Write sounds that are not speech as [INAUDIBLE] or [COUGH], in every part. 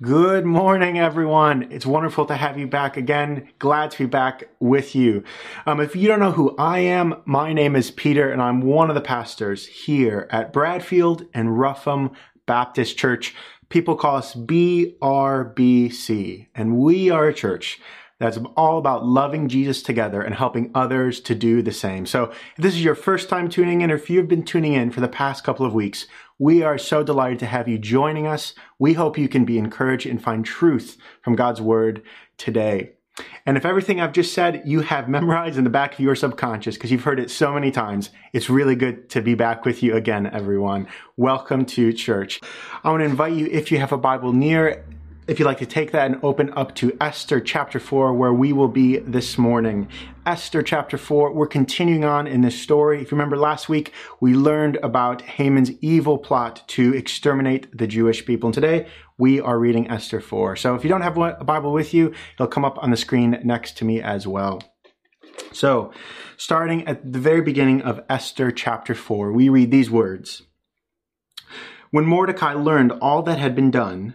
Good morning, everyone. It's wonderful to have you back again. Glad to be back with you. Um, if you don't know who I am, my name is Peter, and I'm one of the pastors here at Bradfield and Rougham Baptist Church. People call us BRBC, and we are a church that's all about loving Jesus together and helping others to do the same. So if this is your first time tuning in, or if you've been tuning in for the past couple of weeks, we are so delighted to have you joining us. We hope you can be encouraged and find truth from God's word today. And if everything I've just said you have memorized in the back of your subconscious because you've heard it so many times, it's really good to be back with you again, everyone. Welcome to church. I want to invite you, if you have a Bible near if you'd like to take that and open up to Esther chapter 4, where we will be this morning. Esther chapter 4, we're continuing on in this story. If you remember last week, we learned about Haman's evil plot to exterminate the Jewish people. And today, we are reading Esther 4. So if you don't have a Bible with you, it'll come up on the screen next to me as well. So, starting at the very beginning of Esther chapter 4, we read these words. When Mordecai learned all that had been done,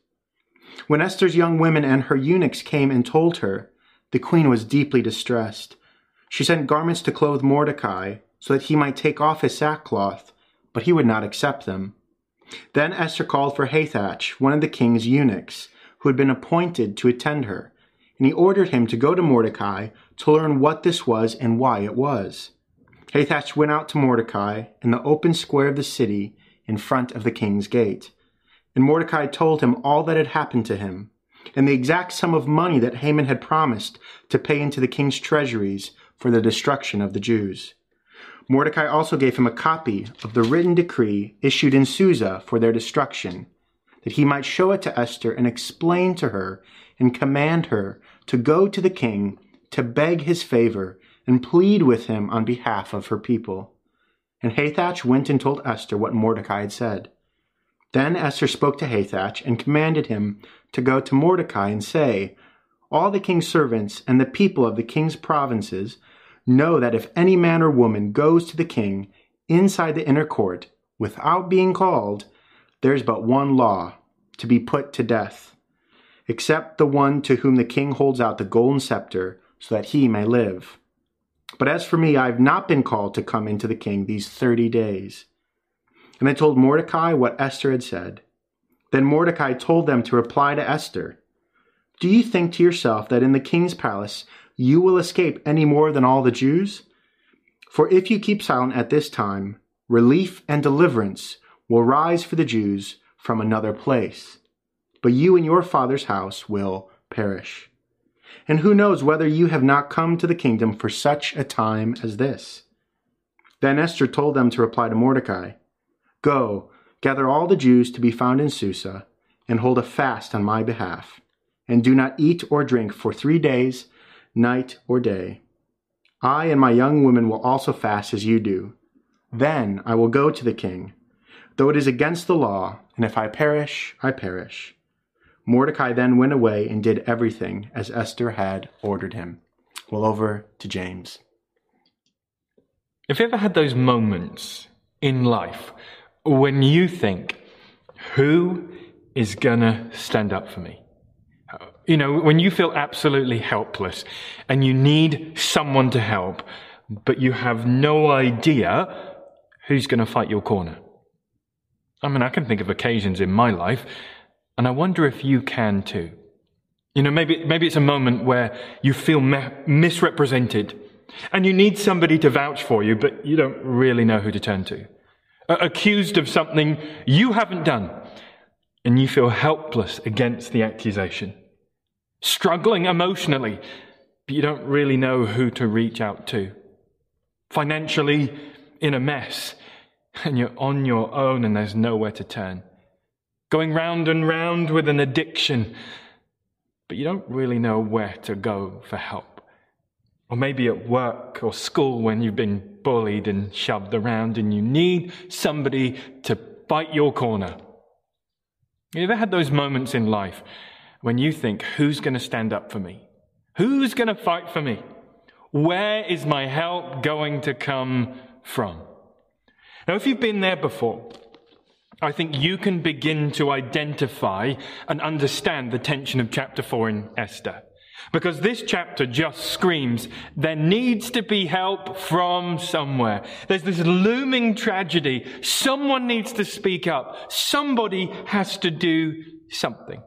When Esther's young women and her eunuchs came and told her, the queen was deeply distressed. She sent garments to clothe Mordecai, so that he might take off his sackcloth, but he would not accept them. Then Esther called for Hathach, one of the king's eunuchs, who had been appointed to attend her, and he ordered him to go to Mordecai to learn what this was and why it was. Hathach went out to Mordecai in the open square of the city in front of the king's gate. And Mordecai told him all that had happened to him, and the exact sum of money that Haman had promised to pay into the king's treasuries for the destruction of the Jews. Mordecai also gave him a copy of the written decree issued in Susa for their destruction, that he might show it to Esther and explain to her and command her to go to the king to beg his favor and plead with him on behalf of her people. And Hathach went and told Esther what Mordecai had said. Then Esther spoke to Hathach and commanded him to go to Mordecai and say, All the king's servants and the people of the king's provinces know that if any man or woman goes to the king inside the inner court without being called, there's but one law to be put to death, except the one to whom the king holds out the golden scepter so that he may live. But as for me, I have not been called to come into the king these thirty days. And they told Mordecai what Esther had said. Then Mordecai told them to reply to Esther Do you think to yourself that in the king's palace you will escape any more than all the Jews? For if you keep silent at this time, relief and deliverance will rise for the Jews from another place. But you and your father's house will perish. And who knows whether you have not come to the kingdom for such a time as this? Then Esther told them to reply to Mordecai Go, gather all the Jews to be found in Susa, and hold a fast on my behalf, and do not eat or drink for three days, night or day. I and my young women will also fast as you do. Then I will go to the king, though it is against the law, and if I perish, I perish. Mordecai then went away and did everything as Esther had ordered him. Well, over to James. Have you ever had those moments in life when you think, who is gonna stand up for me? You know, when you feel absolutely helpless and you need someone to help, but you have no idea who's gonna fight your corner. I mean, I can think of occasions in my life, and I wonder if you can too. You know, maybe, maybe it's a moment where you feel me- misrepresented and you need somebody to vouch for you, but you don't really know who to turn to accused of something you haven't done, and you feel helpless against the accusation. Struggling emotionally, but you don't really know who to reach out to. Financially in a mess, and you're on your own and there's nowhere to turn. Going round and round with an addiction, but you don't really know where to go for help. Or maybe at work or school when you've been bullied and shoved around and you need somebody to fight your corner. You ever had those moments in life when you think, who's going to stand up for me? Who's going to fight for me? Where is my help going to come from? Now, if you've been there before, I think you can begin to identify and understand the tension of chapter 4 in Esther. Because this chapter just screams, there needs to be help from somewhere. There's this looming tragedy. Someone needs to speak up. Somebody has to do something.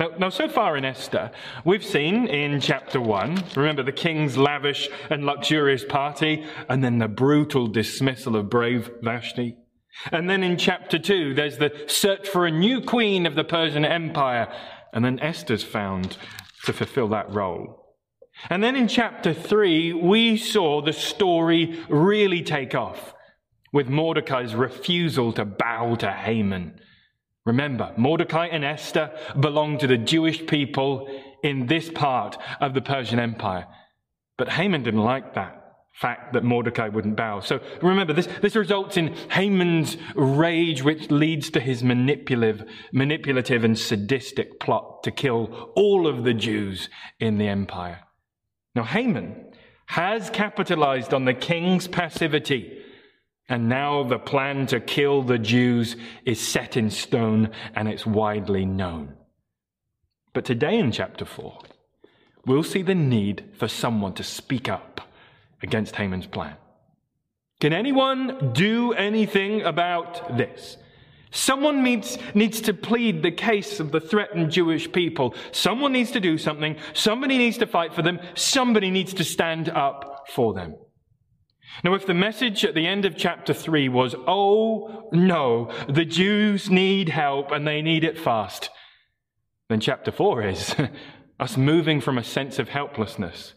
Now, now, so far in Esther, we've seen in chapter 1, remember the king's lavish and luxurious party, and then the brutal dismissal of brave Vashti. And then in chapter 2, there's the search for a new queen of the Persian Empire, and then Esther's found to fulfill that role. And then in chapter 3, we saw the story really take off with Mordecai's refusal to bow to Haman Remember, Mordecai and Esther belonged to the Jewish people in this part of the Persian Empire. But Haman didn't like that fact that Mordecai wouldn't bow. So remember, this, this results in Haman's rage, which leads to his manipulative, manipulative and sadistic plot to kill all of the Jews in the empire. Now, Haman has capitalized on the king's passivity and now the plan to kill the Jews is set in stone and it's widely known. But today in chapter 4, we'll see the need for someone to speak up against Haman's plan. Can anyone do anything about this? Someone needs, needs to plead the case of the threatened Jewish people. Someone needs to do something. Somebody needs to fight for them. Somebody needs to stand up for them. Now, if the message at the end of chapter 3 was, oh no, the Jews need help and they need it fast, then chapter 4 is [LAUGHS] us moving from a sense of helplessness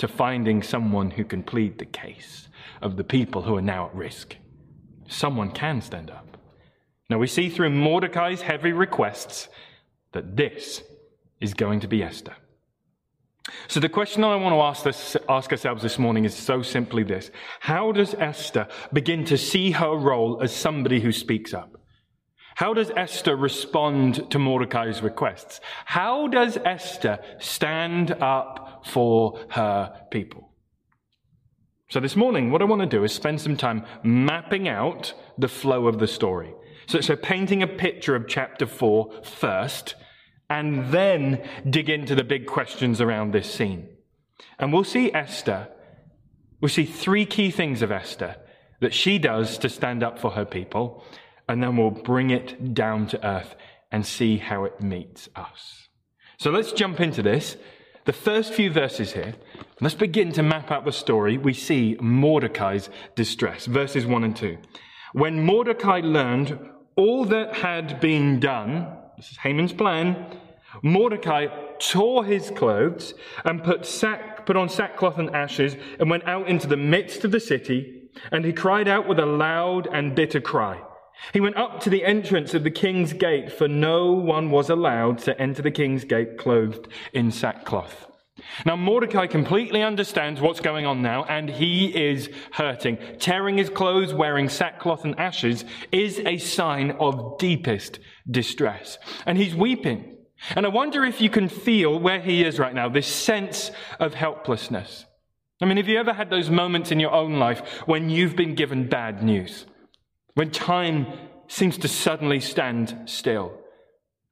to finding someone who can plead the case of the people who are now at risk. Someone can stand up. Now, we see through Mordecai's heavy requests that this is going to be Esther. So the question I want to ask, this, ask ourselves this morning is so simply this. How does Esther begin to see her role as somebody who speaks up? How does Esther respond to Mordecai's requests? How does Esther stand up for her people? So this morning, what I want to do is spend some time mapping out the flow of the story. So, so painting a picture of chapter four first, and then dig into the big questions around this scene. And we'll see Esther, we'll see three key things of Esther that she does to stand up for her people, and then we'll bring it down to earth and see how it meets us. So let's jump into this. The first few verses here, let's begin to map out the story. We see Mordecai's distress, verses 1 and 2. When Mordecai learned all that had been done, this is Haman's plan, Mordecai tore his clothes and put, sack, put on sackcloth and ashes and went out into the midst of the city, and he cried out with a loud and bitter cry. He went up to the entrance of the king's gate, for no one was allowed to enter the king's gate clothed in sackcloth. Now, Mordecai completely understands what's going on now, and he is hurting. Tearing his clothes, wearing sackcloth and ashes, is a sign of deepest distress. And he's weeping. And I wonder if you can feel where he is right now, this sense of helplessness. I mean, have you ever had those moments in your own life when you've been given bad news? When time seems to suddenly stand still?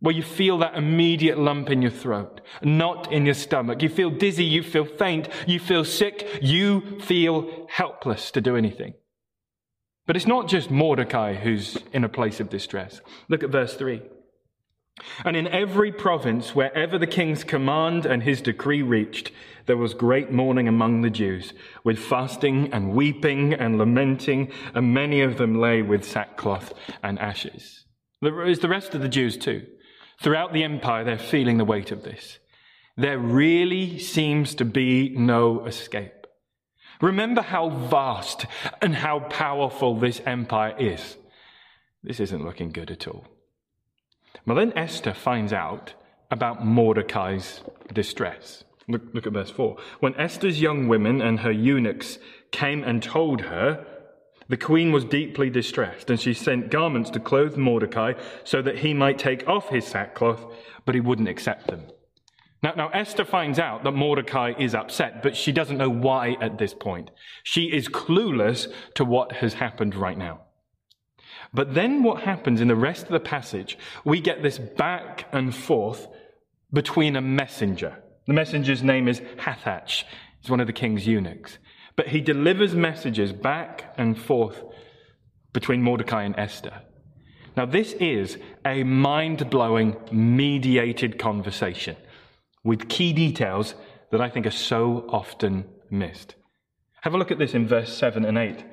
Where you feel that immediate lump in your throat, not in your stomach. You feel dizzy, you feel faint, you feel sick, you feel helpless to do anything. But it's not just Mordecai who's in a place of distress. Look at verse 3. And in every province, wherever the king's command and his decree reached, there was great mourning among the Jews, with fasting and weeping and lamenting, and many of them lay with sackcloth and ashes. There is the rest of the Jews too. Throughout the empire, they're feeling the weight of this. There really seems to be no escape. Remember how vast and how powerful this empire is. This isn't looking good at all. Well, then Esther finds out about Mordecai's distress. Look, look at verse 4. When Esther's young women and her eunuchs came and told her, the queen was deeply distressed, and she sent garments to clothe Mordecai so that he might take off his sackcloth, but he wouldn't accept them. Now, now, Esther finds out that Mordecai is upset, but she doesn't know why at this point. She is clueless to what has happened right now. But then what happens in the rest of the passage, we get this back and forth between a messenger. The messenger's name is Hathach. He's one of the king's eunuchs. But he delivers messages back and forth between Mordecai and Esther. Now, this is a mind blowing mediated conversation with key details that I think are so often missed. Have a look at this in verse 7 and 8.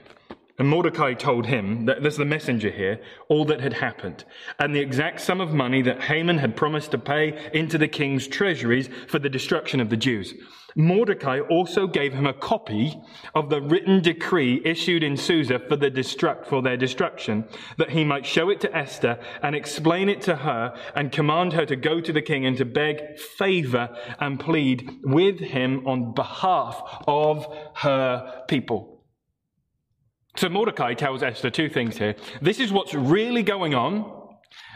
And Mordecai told him, that there's the messenger here, all that had happened, and the exact sum of money that Haman had promised to pay into the king's treasuries for the destruction of the Jews. Mordecai also gave him a copy of the written decree issued in Susa for, the destruct, for their destruction, that he might show it to Esther and explain it to her and command her to go to the king and to beg favor and plead with him on behalf of her people. So Mordecai tells Esther two things here. This is what's really going on,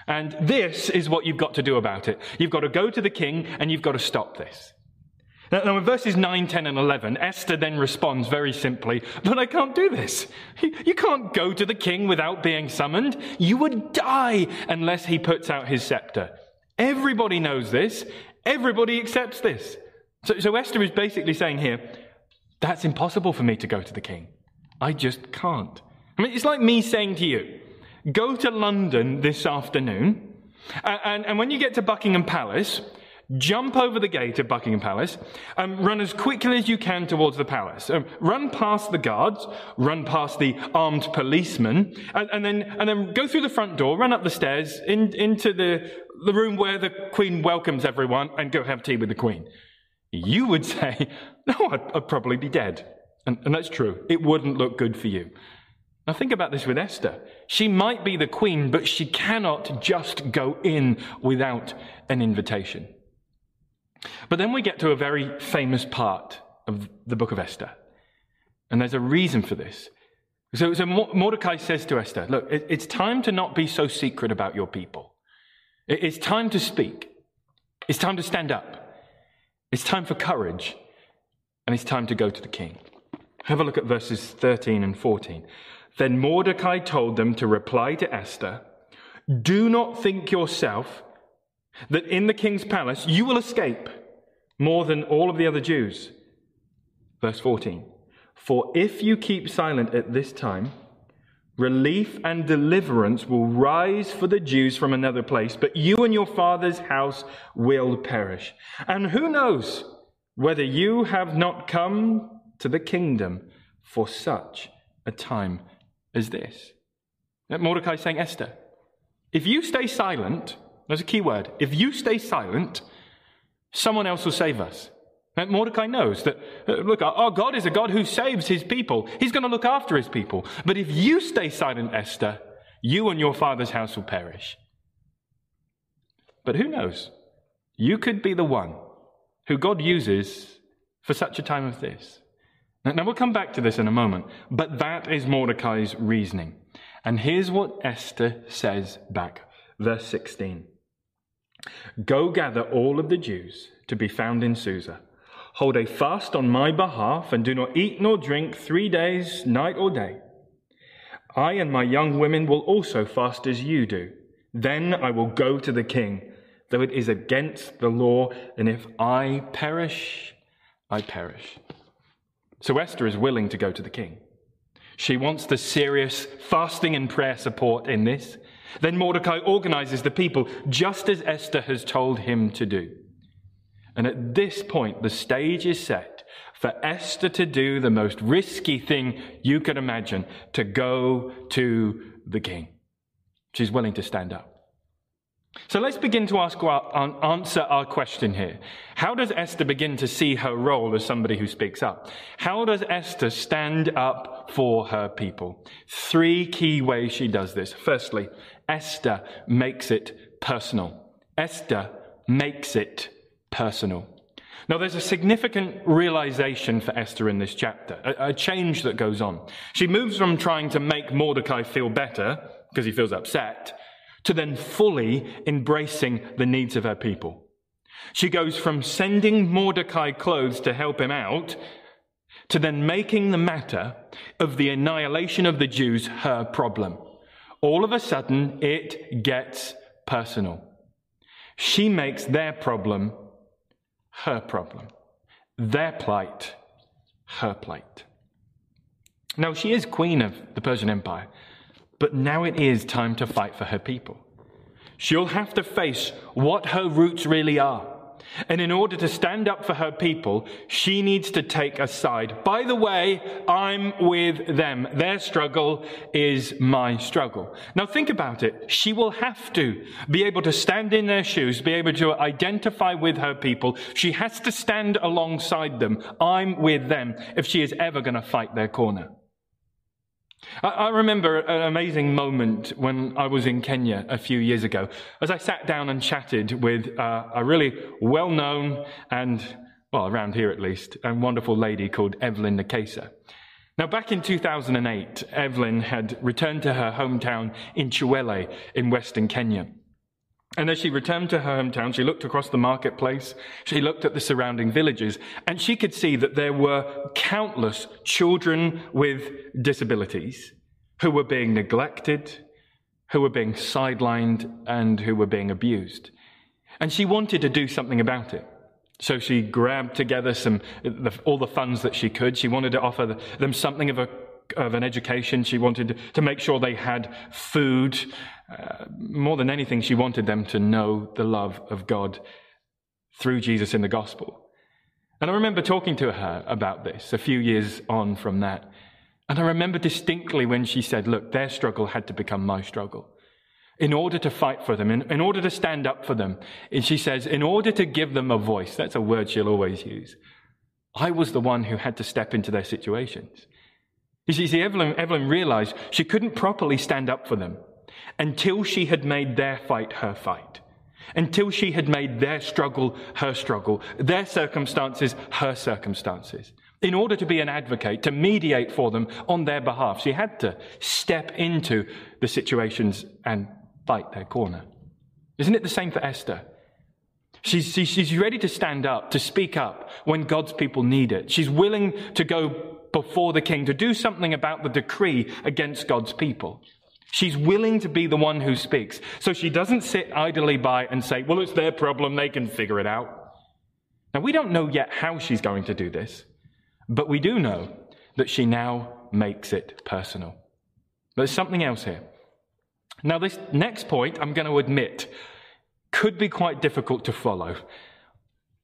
and this is what you've got to do about it. You've got to go to the king and you've got to stop this. Now, in verses 9, 10, and 11, Esther then responds very simply, But I can't do this. You can't go to the king without being summoned. You would die unless he puts out his scepter. Everybody knows this. Everybody accepts this. So, so Esther is basically saying here, That's impossible for me to go to the king. I just can't. I mean, it's like me saying to you, go to London this afternoon, and, and, and when you get to Buckingham Palace, jump over the gate of Buckingham Palace, and run as quickly as you can towards the palace. Um, run past the guards, run past the armed policemen, and, and, then, and then go through the front door, run up the stairs in, into the, the room where the Queen welcomes everyone, and go have tea with the Queen. You would say, [LAUGHS] no, I'd, I'd probably be dead. And, and that's true. It wouldn't look good for you. Now think about this with Esther. She might be the queen, but she cannot just go in without an invitation. But then we get to a very famous part of the book of Esther. And there's a reason for this. So, so Mordecai says to Esther, Look, it, it's time to not be so secret about your people. It, it's time to speak. It's time to stand up. It's time for courage. And it's time to go to the king. Have a look at verses 13 and 14. Then Mordecai told them to reply to Esther Do not think yourself that in the king's palace you will escape more than all of the other Jews. Verse 14. For if you keep silent at this time, relief and deliverance will rise for the Jews from another place, but you and your father's house will perish. And who knows whether you have not come to the kingdom for such a time as this. Mordecai is saying, Esther, if you stay silent, there's a key word, if you stay silent, someone else will save us. And Mordecai knows that, uh, look, our God is a God who saves his people. He's going to look after his people. But if you stay silent, Esther, you and your father's house will perish. But who knows? You could be the one who God uses for such a time as this. Now, we'll come back to this in a moment, but that is Mordecai's reasoning. And here's what Esther says back, verse 16 Go gather all of the Jews to be found in Susa. Hold a fast on my behalf, and do not eat nor drink three days, night or day. I and my young women will also fast as you do. Then I will go to the king, though it is against the law, and if I perish, I perish. So Esther is willing to go to the king. She wants the serious fasting and prayer support in this. Then Mordecai organizes the people just as Esther has told him to do. And at this point, the stage is set for Esther to do the most risky thing you could imagine to go to the king. She's willing to stand up. So let's begin to ask our, answer our question here. How does Esther begin to see her role as somebody who speaks up? How does Esther stand up for her people? Three key ways she does this. Firstly, Esther makes it personal. Esther makes it personal. Now, there's a significant realization for Esther in this chapter, a, a, change that goes on. She moves from trying to make Mordecai feel better, because he feels upset, to then fully embracing the needs of her people. She goes from sending Mordecai clothes to help him out to then making the matter of the annihilation of the Jews her problem. All of a sudden, it gets personal. She makes their problem her problem, their plight her plight. Now, she is queen of the Persian Empire, but now it is time to fight for her people. She'll have to face what her roots really are and in order to stand up for her people, she needs to take a side. By the way, I'm with them. Their struggle is my struggle. Now think about it. She will have to be able to stand in their shoes, be able to identify with her people. She has to stand alongside them. I'm with them if she is ever going to fight their corner. I remember an amazing moment when I was in Kenya a few years ago, as I sat down and chatted with uh, a really well known and, well, around here at least, a wonderful lady called Evelyn Nakesa. Now, back in 2008, Evelyn had returned to her hometown in Chwele in western Kenya. And as she returned to her hometown, she looked across the marketplace, she looked at the surrounding villages, and she could see that there were countless children with disabilities who were being neglected, who were being sidelined, and who were being abused. And she wanted to do something about it. So she grabbed together some, all the funds that she could. She wanted to offer them something of a of an education. She wanted to make sure they had food. Uh, more than anything, she wanted them to know the love of God through Jesus in the gospel. And I remember talking to her about this a few years on from that. And I remember distinctly when she said, Look, their struggle had to become my struggle. In order to fight for them, in, in order to stand up for them, and she says, in order to give them a voice, that's a word she'll always use. I was the one who had to step into their situations. You see, Evelyn, Evelyn realized she couldn't properly stand up for them until she had made their fight her fight, until she had made their struggle her struggle, their circumstances her circumstances. In order to be an advocate, to mediate for them on their behalf, she had to step into the situations and fight their corner. Isn't it the same for Esther? She's, she's ready to stand up, to speak up when God's people need it. She's willing to go before the king to do something about the decree against God's people. She's willing to be the one who speaks. So she doesn't sit idly by and say, well, it's their problem. They can figure it out. Now, we don't know yet how she's going to do this, but we do know that she now makes it personal. There's something else here. Now, this next point, I'm going to admit, could be quite difficult to follow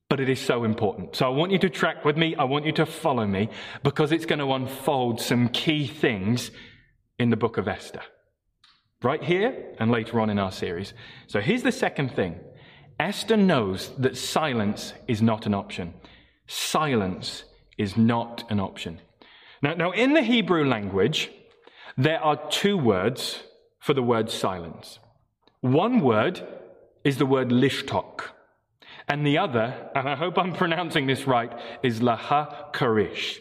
but it is so important. So I want you to track with me. I want you to follow me because it's going to unfold some key things in the book of Esther. Right here and later on in our series. So here's the second thing. Esther knows that silence is not an option. Silence is not an option. Now, now in the Hebrew language, there are two words for the word silence. One word is the word lishtok. And the other, and I hope I'm pronouncing this right, is laha karish.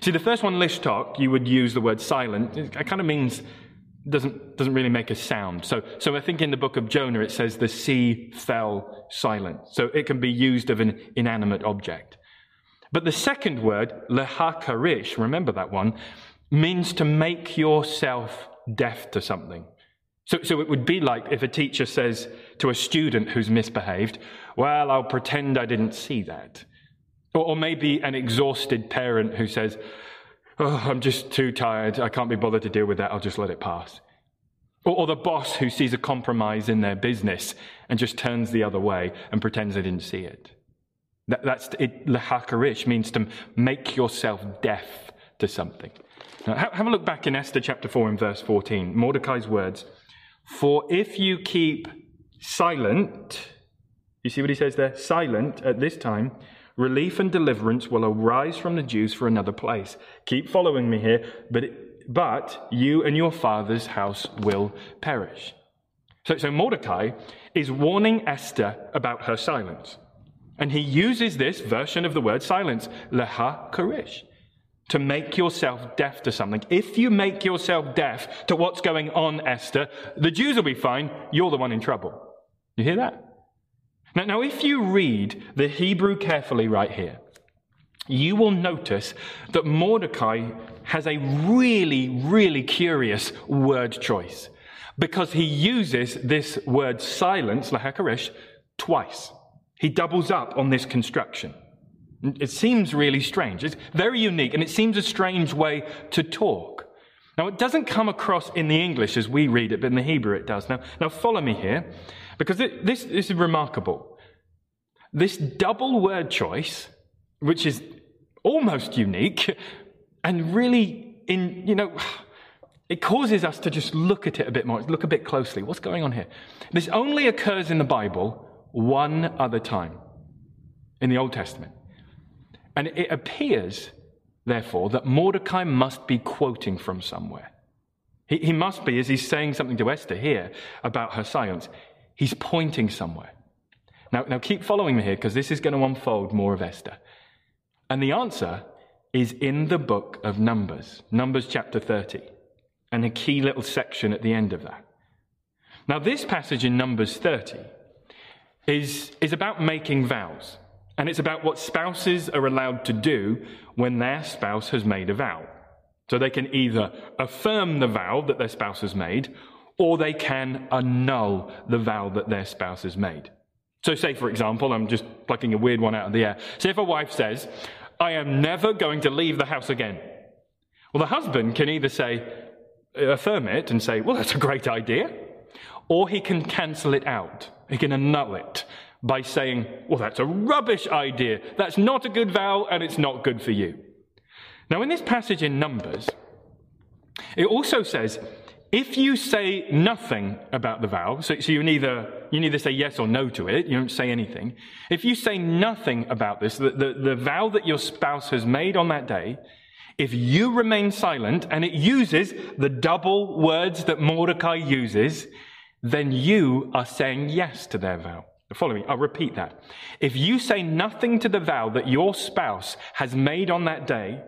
See, the first one, lishtok, you would use the word silent. It kind of means doesn't doesn't really make a sound. So so I think in the book of Jonah it says the sea fell silent. So it can be used of an inanimate object. But the second word, lehakarish, remember that one, means to make yourself deaf to something. So, so it would be like if a teacher says to a student who's misbehaved, Well, I'll pretend I didn't see that. Or, or maybe an exhausted parent who says, Oh, I'm just too tired. I can't be bothered to deal with that. I'll just let it pass. Or, or the boss who sees a compromise in their business and just turns the other way and pretends they didn't see it. That, that's it. Lehakarish means to make yourself deaf to something. Now, have a look back in Esther chapter 4 and verse 14. Mordecai's words. For if you keep silent, you see what he says there? Silent at this time, relief and deliverance will arise from the Jews for another place. Keep following me here, but, but you and your father's house will perish. So, so Mordecai is warning Esther about her silence. And he uses this version of the word silence, leha karish, to make yourself deaf to something. If you make yourself deaf to what's going on, Esther, the Jews will be fine. You're the one in trouble. You hear that? Now, now if you read the Hebrew carefully right here, you will notice that Mordecai has a really, really curious word choice because he uses this word silence, lahakarish, twice. He doubles up on this construction. It seems really strange. It's very unique, and it seems a strange way to talk. Now, it doesn't come across in the English as we read it, but in the Hebrew it does. Now, now follow me here, because it, this, this is remarkable. This double word choice, which is almost unique, and really in, you know, it causes us to just look at it a bit more, look a bit closely. What's going on here? This only occurs in the Bible one other time in the Old Testament. And it appears, therefore, that Mordecai must be quoting from somewhere. He, he must be, as he's saying something to Esther here about her silence, he's pointing somewhere. Now, now keep following me here because this is going to unfold more of Esther. And the answer is in the book of Numbers, Numbers chapter 30, and a key little section at the end of that. Now, this passage in Numbers 30 is, is about making vows. And it's about what spouses are allowed to do when their spouse has made a vow. So they can either affirm the vow that their spouse has made, or they can annul the vow that their spouse has made. So, say, for example, I'm just plucking a weird one out of the air. Say, if a wife says, I am never going to leave the house again. Well, the husband can either say, affirm it and say, well, that's a great idea, or he can cancel it out. He can annul it by saying, well, that's a rubbish idea. That's not a good vow and it's not good for you. Now, in this passage in Numbers, it also says, if you say nothing about the vow, so, so you, neither, you neither say yes or no to it, you don't say anything. If you say nothing about this, the, the, the vow that your spouse has made on that day, if you remain silent and it uses the double words that Mordecai uses, then you are saying yes to their vow. Follow me, I'll repeat that. If you say nothing to the vow that your spouse has made on that day,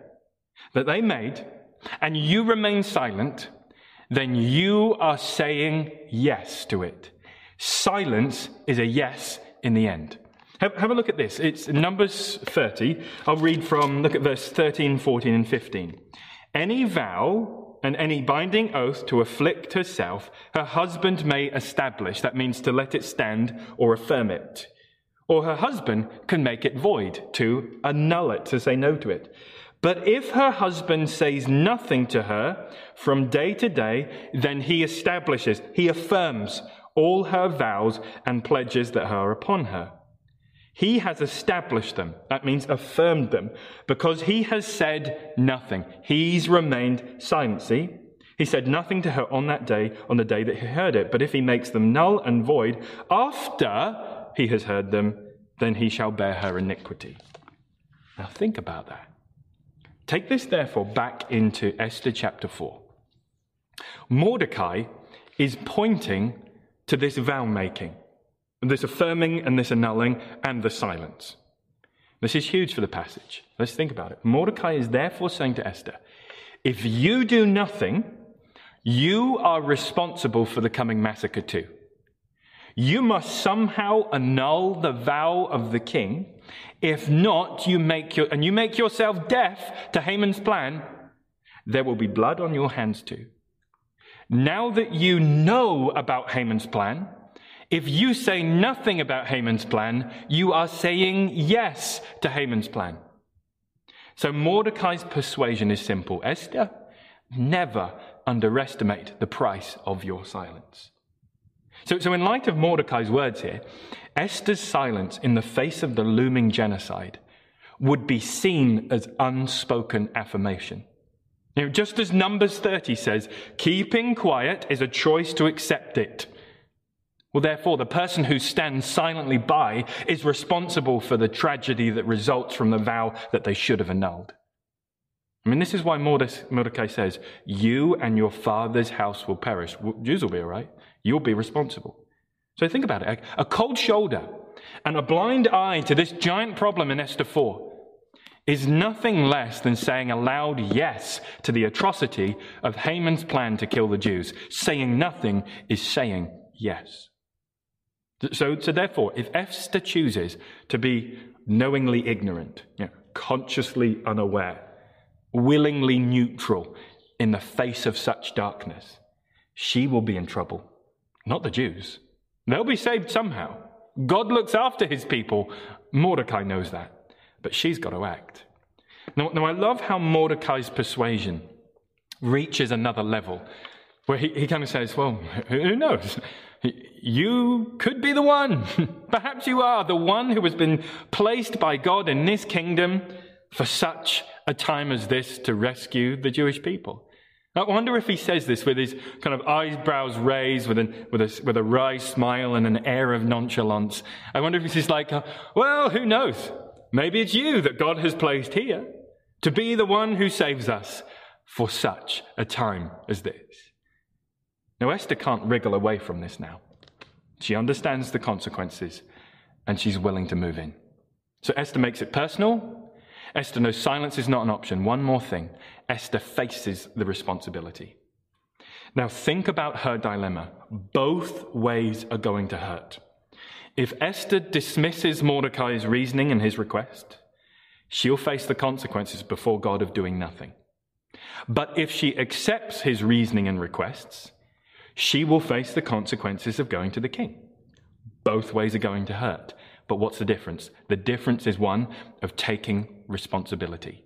that they made, and you remain silent, then you are saying yes to it. Silence is a yes in the end. Have, have, a look at this. It's Numbers 30. I'll read from, look at verse 13, 14, and 15. Any vow and any binding oath to afflict herself, her husband may establish. That means to let it stand or affirm it. Or her husband can make it void, to annul it, to say no to it. But if her husband says nothing to her from day to day, then he establishes, he affirms all her vows and pledges that are upon her. He has established them. That means affirmed them because he has said nothing. He's remained silent. See? He said nothing to her on that day, on the day that he heard it. But if he makes them null and void after he has heard them, then he shall bear her iniquity. Now think about that. Take this, therefore, back into Esther chapter 4. Mordecai is pointing to this vow making this affirming and this annulling and the silence. This is huge for the passage. Let's think about it. Mordecai is therefore saying to Esther, if you do nothing, you are responsible for the coming massacre too. You must somehow annul the vow of the king. If not, you make your, and you make yourself deaf to Haman's plan, there will be blood on your hands too. Now that you know about Haman's plan, if you say nothing about Haman's plan, you are saying yes to Haman's plan. So Mordecai's persuasion is simple. Esther, never underestimate the price of your silence. So, so in light of Mordecai's words here, Esther's silence in the face of the looming genocide would be seen as unspoken affirmation. You know, just as Numbers 30 says, keeping quiet is a choice to accept it. Well, therefore, the person who stands silently by is responsible for the tragedy that results from the vow that they should have annulled. I mean, this is why Mordecai says, You and your father's house will perish. Jews will be all right. You'll be responsible. So think about it. A cold shoulder and a blind eye to this giant problem in Esther 4 is nothing less than saying a loud yes to the atrocity of Haman's plan to kill the Jews. Saying nothing is saying yes. So, so therefore, if Esther chooses to be knowingly ignorant, you know, consciously unaware, willingly neutral in the face of such darkness, she will be in trouble. Not the Jews. They'll be saved somehow. God looks after his people. Mordecai knows that. But she's got to act. Now, now I love how Mordecai's persuasion reaches another level where he, he kind of says, Well, who knows? You could be the one. [LAUGHS] Perhaps you are the one who has been placed by God in this kingdom for such a time as this to rescue the Jewish people. I wonder if he says this with his kind of eyebrows raised, with, an, with, a, with a wry smile and an air of nonchalance. I wonder if he's like, uh, well, who knows? Maybe it's you that God has placed here to be the one who saves us for such a time as this. Now, Esther can't wriggle away from this now. She understands the consequences and she's willing to move in. So Esther makes it personal. Esther knows silence is not an option. One more thing Esther faces the responsibility. Now, think about her dilemma. Both ways are going to hurt. If Esther dismisses Mordecai's reasoning and his request, she'll face the consequences before God of doing nothing. But if she accepts his reasoning and requests, she will face the consequences of going to the king. Both ways are going to hurt. But what's the difference? The difference is one of taking responsibility.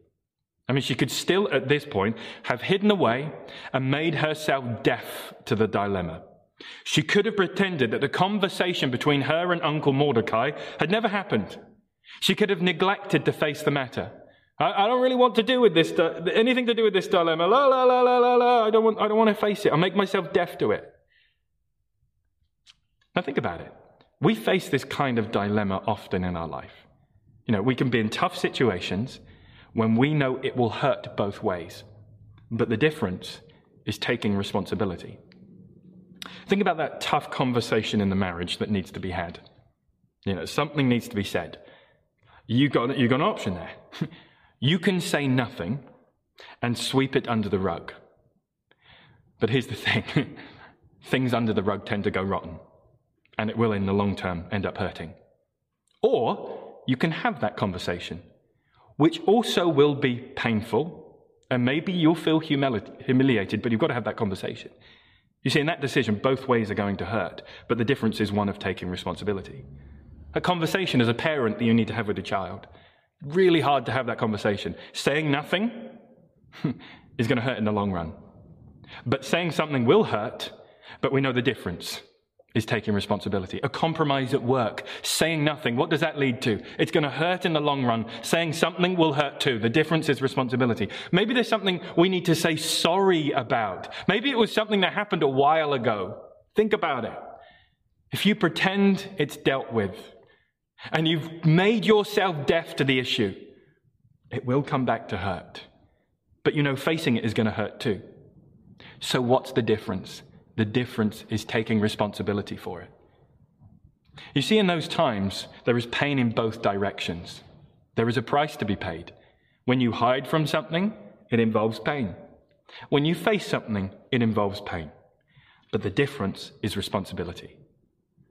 I mean, she could still, at this point, have hidden away and made herself deaf to the dilemma. She could have pretended that the conversation between her and Uncle Mordecai had never happened. She could have neglected to face the matter. I, I don't really want to do with this, anything to do with this dilemma. La, la, la, la, la, la. I don't want, I don't want to face it. I'll make myself deaf to it. Now think about it. We face this kind of dilemma often in our life. You know, we can be in tough situations when we know it will hurt both ways. But the difference is taking responsibility. Think about that tough conversation in the marriage that needs to be had. You know, something needs to be said. You got, you got an option there. [LAUGHS] you can say nothing and sweep it under the rug. But here's the thing [LAUGHS] things under the rug tend to go rotten, and it will, in the long term, end up hurting. Or you can have that conversation which also will be painful. And maybe you'll feel humili- humiliated, but you've got to have that conversation. You see, in that decision, both ways are going to hurt, but the difference is one of taking responsibility. A conversation as a parent that you need to have with a child. Really hard to have that conversation. Saying nothing [LAUGHS] is going to hurt in the long run. But saying something will hurt, but we know the difference is taking responsibility. A compromise at work, saying nothing. What does that lead to? It's going to hurt in the long run. Saying something will hurt too. The difference is responsibility. Maybe there's something we need to say sorry about. Maybe it was something that happened a while ago. Think about it. If you pretend it's dealt with and you've made yourself deaf to the issue, it will come back to hurt. But you know, facing it is going to hurt too. So what's the difference? The difference is taking responsibility for it. You see, in those times, there is pain in both directions. There is a price to be paid. When you hide from something, it involves pain. When you face something, it involves pain. But the difference is responsibility.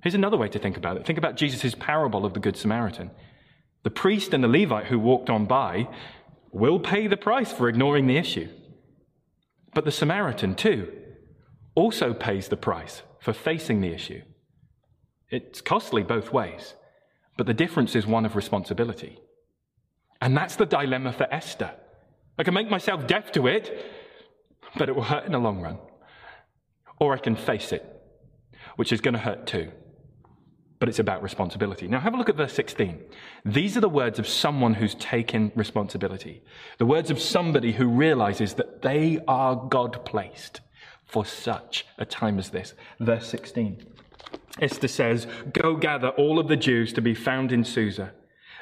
Here's another way to think about it. Think about Jesus' parable of the Good Samaritan. The priest and the Levite who walked on by will pay the price for ignoring the issue. But the Samaritan, too, also pays the price for facing the issue. It's costly both ways, but the difference is one of responsibility. And that's the dilemma for Esther. I can make myself deaf to it, but it will hurt in the long run. Or I can face it, which is going to hurt too. But it's about responsibility. Now, have a look at verse 16. These are the words of someone who's taken responsibility. The words of somebody who realizes that they are God placed for such a time as this. Verse 16. Esther says, Go gather all of the Jews to be found in Susa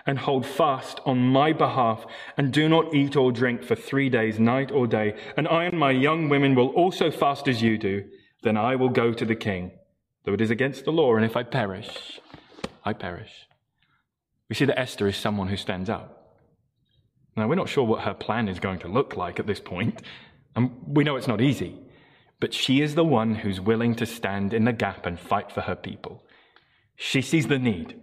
and hold fast on my behalf and do not eat or drink for three days, night or day. And I and my young women will also fast as you do. Then I will go to the king. Though it is against the law, and if I perish, I perish. We see that Esther is someone who stands up. Now, we're not sure what her plan is going to look like at this point, and we know it's not easy, but she is the one who's willing to stand in the gap and fight for her people. She sees the need,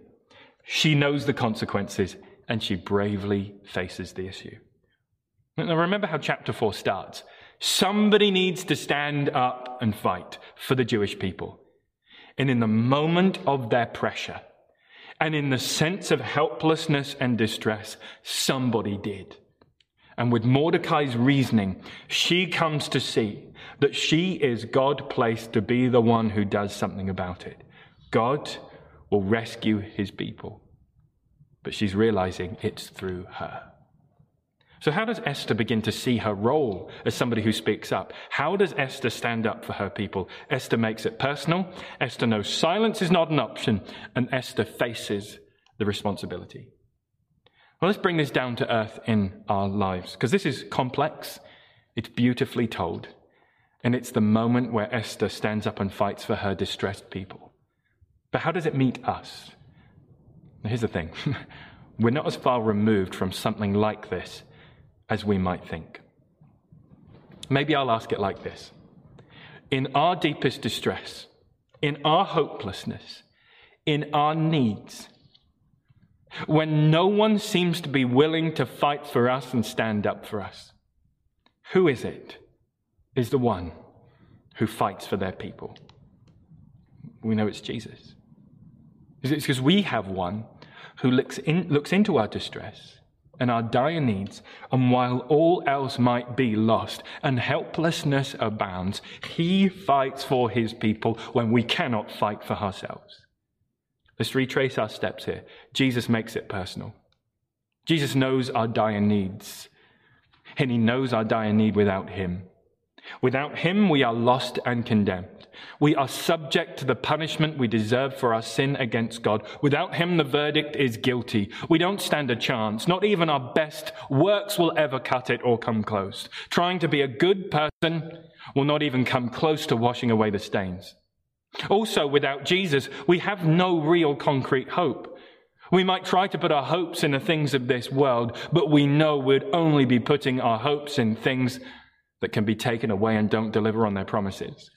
she knows the consequences, and she bravely faces the issue. Now, remember how chapter 4 starts. Somebody needs to stand up and fight for the Jewish people. And in the moment of their pressure, and in the sense of helplessness and distress, somebody did. And with Mordecai's reasoning, she comes to see that she is God placed to be the one who does something about it. God will rescue his people. But she's realizing it's through her. So, how does Esther begin to see her role as somebody who speaks up? How does Esther stand up for her people? Esther makes it personal. Esther knows silence is not an option, and Esther faces the responsibility. Well, let's bring this down to earth in our lives, because this is complex, it's beautifully told, and it's the moment where Esther stands up and fights for her distressed people. But how does it meet us? Now, here's the thing [LAUGHS] we're not as far removed from something like this as we might think. Maybe I'll ask it like this In our deepest distress, in our hopelessness, in our needs, when no one seems to be willing to fight for us and stand up for us, who is it? Is the one who fights for their people. We know it's Jesus. It's because we have one who looks, in, looks into our distress and our dire needs, and while all else might be lost and helplessness abounds, he fights for his people when we cannot fight for ourselves. Let's retrace our steps here. Jesus makes it personal. Jesus knows our dire needs, and he knows our dire need without him. Without him, we are lost and condemned. We are subject to the punishment we deserve for our sin against God. Without him, the verdict is guilty. We don't stand a chance. Not even our best works will ever cut it or come close. Trying to be a good person will not even come close to washing away the stains. Also, without Jesus, we have no real concrete hope. We might try to put our hopes in the things of this world, but we know we'd only be putting our hopes in things that can be taken away and don't deliver on their promises.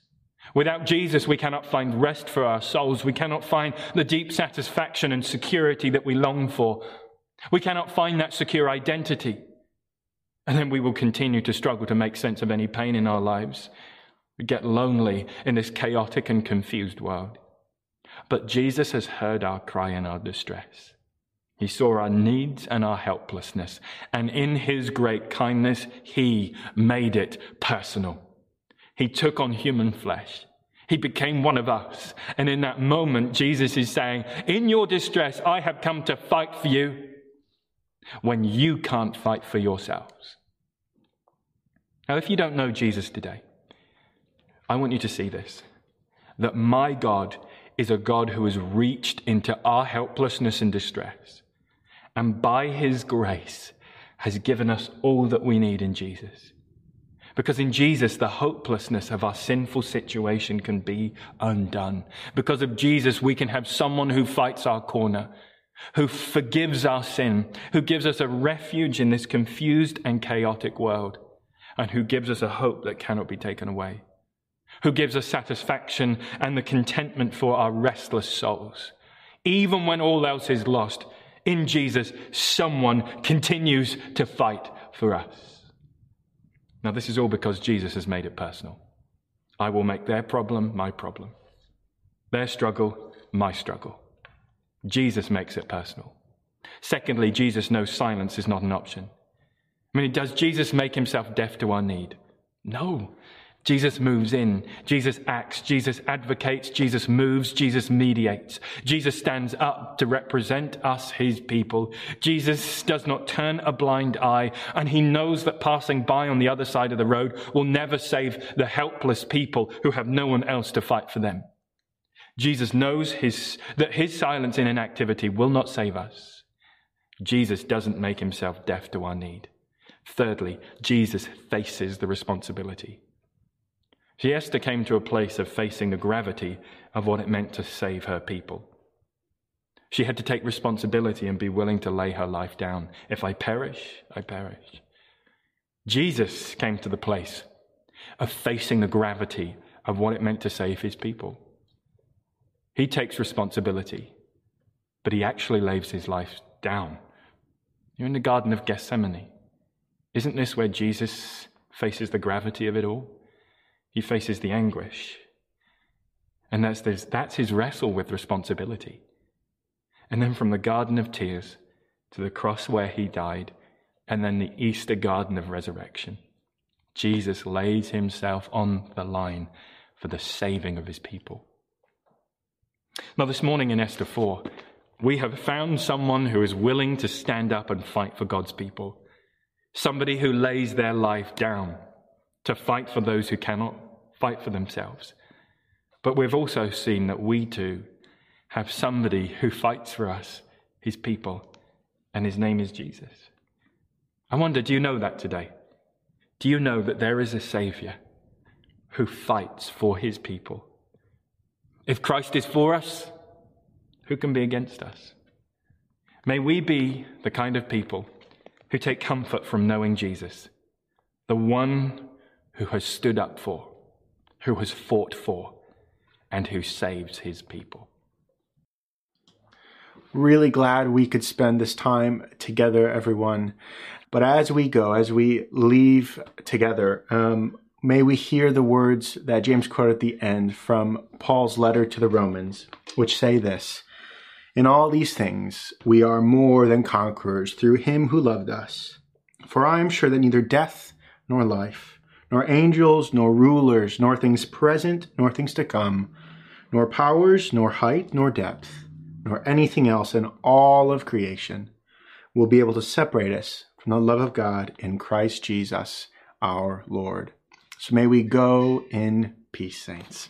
Without Jesus, we cannot find rest for our souls. We cannot find the deep satisfaction and security that we long for. We cannot find that secure identity. And then we will continue to struggle to make sense of any pain in our lives. We get lonely in this chaotic and confused world. But Jesus has heard our cry and our distress. He saw our needs and our helplessness, and in his great kindness, he made it personal. He took on human flesh. He became one of us. And in that moment, Jesus is saying, In your distress, I have come to fight for you when you can't fight for yourselves. Now, if you don't know Jesus today, I want you to see this that my God is a God who has reached into our helplessness and distress and by his grace has given us all that we need in Jesus. Because in Jesus, the hopelessness of our sinful situation can be undone. Because of Jesus, we can have someone who fights our corner, who forgives our sin, who gives us a refuge in this confused and chaotic world, and who gives us a hope that cannot be taken away, who gives us satisfaction and the contentment for our restless souls. Even when all else is lost, in Jesus, someone continues to fight for us. Now, this is all because Jesus has made it personal. I will make their problem my problem, their struggle my struggle. Jesus makes it personal. Secondly, Jesus knows silence is not an option. I mean, does Jesus make himself deaf to our need? No. Jesus moves in. Jesus acts. Jesus advocates. Jesus moves. Jesus mediates. Jesus stands up to represent us, his people. Jesus does not turn a blind eye, and he knows that passing by on the other side of the road will never save the helpless people who have no one else to fight for them. Jesus knows his, that his silence in inactivity will not save us. Jesus doesn't make himself deaf to our need. Thirdly, Jesus faces the responsibility. Esther came to a place of facing the gravity of what it meant to save her people. She had to take responsibility and be willing to lay her life down. If I perish, I perish. Jesus came to the place of facing the gravity of what it meant to save his people. He takes responsibility, but he actually lays his life down. You're in the Garden of Gethsemane. Isn't this where Jesus faces the gravity of it all? He faces the anguish. And that's, that's his wrestle with responsibility. And then from the Garden of Tears to the cross where he died, and then the Easter Garden of Resurrection, Jesus lays himself on the line for the saving of his people. Now, this morning in Esther 4, we have found someone who is willing to stand up and fight for God's people. Somebody who lays their life down to fight for those who cannot fight for themselves. But we've also seen that we too have somebody who fights for us, his people, and his name is Jesus. I wonder, do you know that today? Do you know that there is a Savior who fights for his people? If Christ is for us, who can be against us? May we be the kind of people who take comfort from knowing Jesus, the one who has stood up for, who has fought for, and who saves his people. Really glad we could spend this time together, everyone. But as we go, as we leave together, um, may we hear the words that James quoted at the end from Paul's letter to the Romans, which say this In all these things, we are more than conquerors through him who loved us. For I am sure that neither death nor life, nor angels, nor rulers, nor things present, nor things to come, nor powers, nor height, nor depth, nor anything else in all of creation will be able to separate us from the love of God in Christ Jesus our Lord. So may we go in peace, saints.